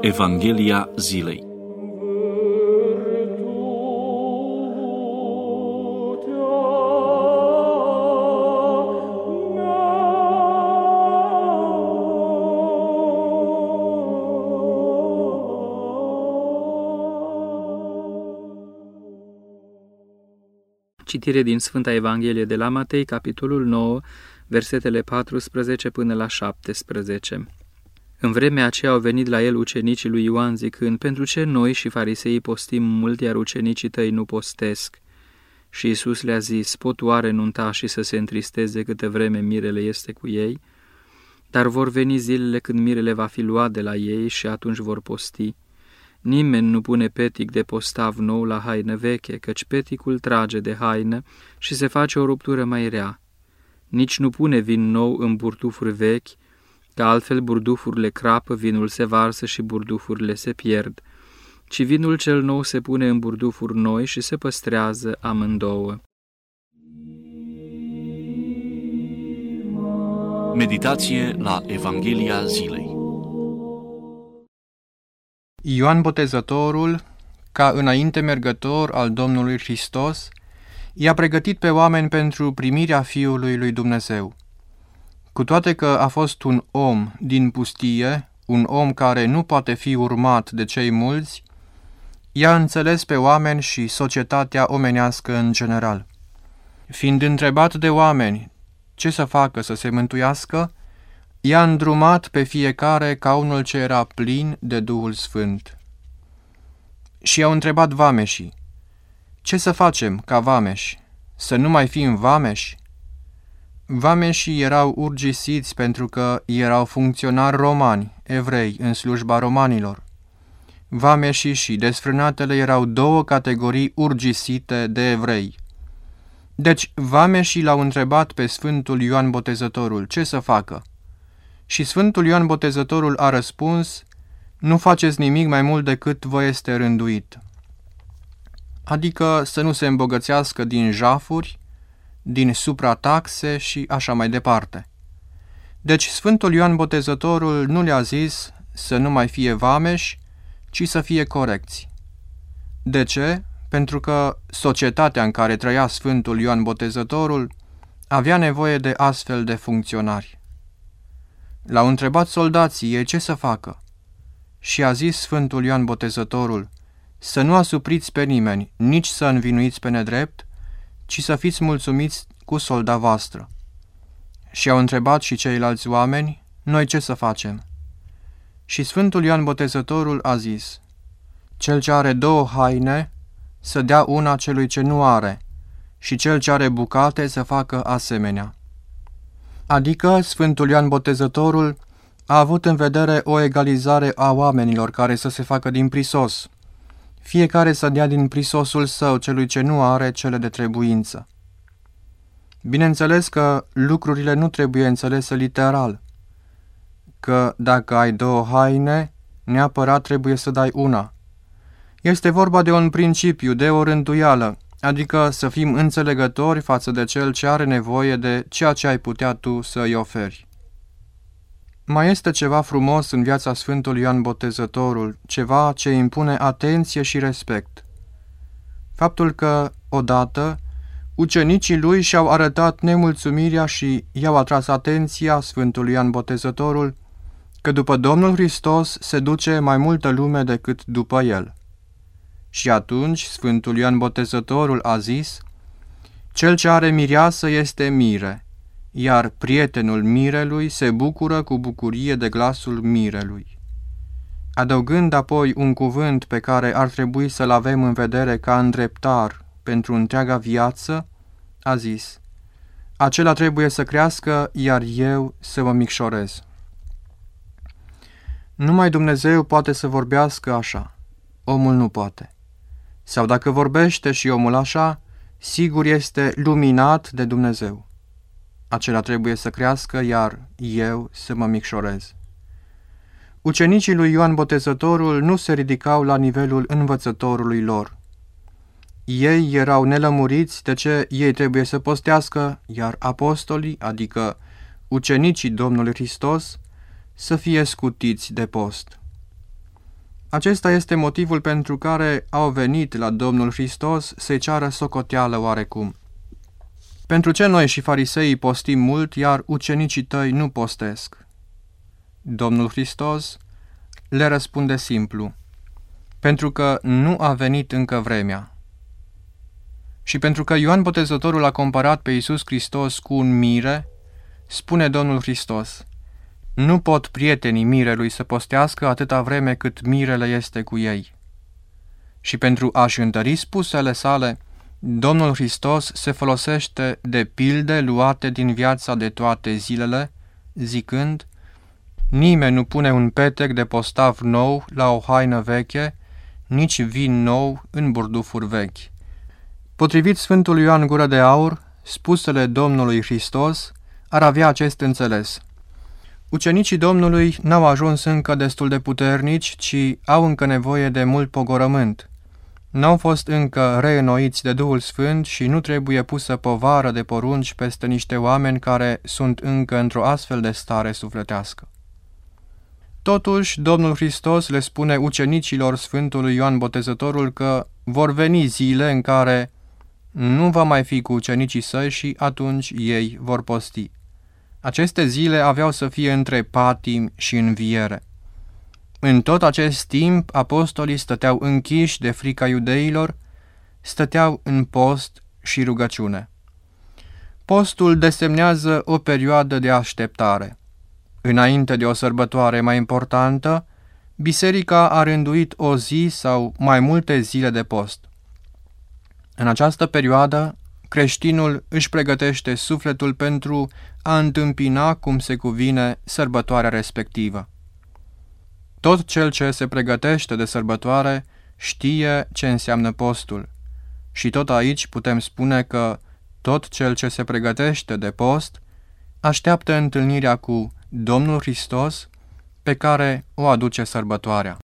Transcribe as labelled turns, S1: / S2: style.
S1: Evanghelia zilei
S2: Citire din Sfânta Evanghelie de la Matei, capitolul 9, versetele 14 până la 17. În vremea aceea au venit la el ucenicii lui Ioan zicând, Pentru ce noi și fariseii postim mult, iar ucenicii tăi nu postesc? Și Isus le-a zis, pot oare nunta și să se întristeze câte vreme mirele este cu ei? Dar vor veni zilele când mirele va fi luat de la ei și atunci vor posti. Nimeni nu pune petic de postav nou la haină veche, căci peticul trage de haină și se face o ruptură mai rea. Nici nu pune vin nou în burdufuri vechi, că altfel burdufurile crapă, vinul se varsă și burdufurile se pierd, ci vinul cel nou se pune în burdufuri noi și se păstrează amândouă.
S1: Meditație la Evanghelia zilei
S3: Ioan Botezătorul, ca înainte mergător al Domnului Hristos, i-a pregătit pe oameni pentru primirea Fiului lui Dumnezeu. Cu toate că a fost un om din pustie, un om care nu poate fi urmat de cei mulți, i-a înțeles pe oameni și societatea omenească în general. Fiind întrebat de oameni ce să facă să se mântuiască, i-a îndrumat pe fiecare ca unul ce era plin de Duhul Sfânt. Și i-au întrebat vameșii, ce să facem ca vameși? Să nu mai fim vameși? Vameșii erau urgisiți pentru că erau funcționari romani, evrei, în slujba romanilor. Vameșii și desfrânatele erau două categorii urgisite de evrei. Deci vameșii l-au întrebat pe Sfântul Ioan Botezătorul ce să facă. Și Sfântul Ioan Botezătorul a răspuns, nu faceți nimic mai mult decât vă este rânduit. Adică să nu se îmbogățească din jafuri, din suprataxe și așa mai departe. Deci Sfântul Ioan Botezătorul nu le-a zis să nu mai fie vameși, ci să fie corecți. De ce? Pentru că societatea în care trăia Sfântul Ioan Botezătorul avea nevoie de astfel de funcționari. L-au întrebat soldații ei ce să facă și a zis Sfântul Ioan Botezătorul să nu asupriți pe nimeni, nici să învinuiți pe nedrept, ci să fiți mulțumiți cu solda voastră. Și au întrebat și ceilalți oameni, noi ce să facem? Și Sfântul Ioan Botezătorul a zis, Cel ce are două haine, să dea una celui ce nu are, și cel ce are bucate să facă asemenea. Adică Sfântul Ioan Botezătorul a avut în vedere o egalizare a oamenilor care să se facă din prisos, fiecare să dea din prisosul său celui ce nu are cele de trebuință. Bineînțeles că lucrurile nu trebuie înțelese literal, că dacă ai două haine, neapărat trebuie să dai una. Este vorba de un principiu, de o rânduială, adică să fim înțelegători față de cel ce are nevoie de ceea ce ai putea tu să îi oferi. Mai este ceva frumos în viața Sfântului Ioan Botezătorul, ceva ce impune atenție și respect. Faptul că, odată, ucenicii lui și-au arătat nemulțumirea și i-au atras atenția Sfântului Ioan Botezătorul că după Domnul Hristos se duce mai multă lume decât după el. Și atunci Sfântul Ioan Botezătorul a zis, Cel ce are mireasă este mire, iar prietenul mirelui se bucură cu bucurie de glasul mirelui. Adăugând apoi un cuvânt pe care ar trebui să-l avem în vedere ca îndreptar pentru întreaga viață, a zis, Acela trebuie să crească, iar eu să mă micșorez. Numai Dumnezeu poate să vorbească așa, omul nu poate. Sau dacă vorbește și omul așa, sigur este luminat de Dumnezeu acela trebuie să crească, iar eu să mă micșorez. Ucenicii lui Ioan Botezătorul nu se ridicau la nivelul învățătorului lor. Ei erau nelămuriți de ce ei trebuie să postească, iar apostolii, adică ucenicii Domnului Hristos, să fie scutiți de post. Acesta este motivul pentru care au venit la Domnul Hristos să-i ceară socoteală oarecum. Pentru ce noi și fariseii postim mult, iar ucenicii tăi nu postesc? Domnul Hristos le răspunde simplu, pentru că nu a venit încă vremea. Și pentru că Ioan Botezătorul a comparat pe Iisus Hristos cu un mire, spune Domnul Hristos, nu pot prietenii mirelui să postească atâta vreme cât mirele este cu ei. Și pentru a-și întări spusele sale, Domnul Hristos se folosește de pilde luate din viața de toate zilele, zicând, Nimeni nu pune un petec de postav nou la o haină veche, nici vin nou în burdufuri vechi. Potrivit Sfântului Ioan Gură de Aur, spusele Domnului Hristos ar avea acest înțeles. Ucenicii Domnului n-au ajuns încă destul de puternici, ci au încă nevoie de mult pogorământ. N-au fost încă reînnoiți de Duhul Sfânt și nu trebuie pusă povară de porunci peste niște oameni care sunt încă într-o astfel de stare sufletească. Totuși, Domnul Hristos le spune ucenicilor Sfântului Ioan Botezătorul că vor veni zile în care nu va mai fi cu ucenicii săi și atunci ei vor posti. Aceste zile aveau să fie între patim și înviere. În tot acest timp, apostolii stăteau închiși de frica iudeilor, stăteau în post și rugăciune. Postul desemnează o perioadă de așteptare. Înainte de o sărbătoare mai importantă, biserica a rânduit o zi sau mai multe zile de post. În această perioadă, creștinul își pregătește sufletul pentru a întâmpina cum se cuvine sărbătoarea respectivă. Tot cel ce se pregătește de sărbătoare știe ce înseamnă postul. Și tot aici putem spune că tot cel ce se pregătește de post așteaptă întâlnirea cu Domnul Hristos pe care o aduce sărbătoarea.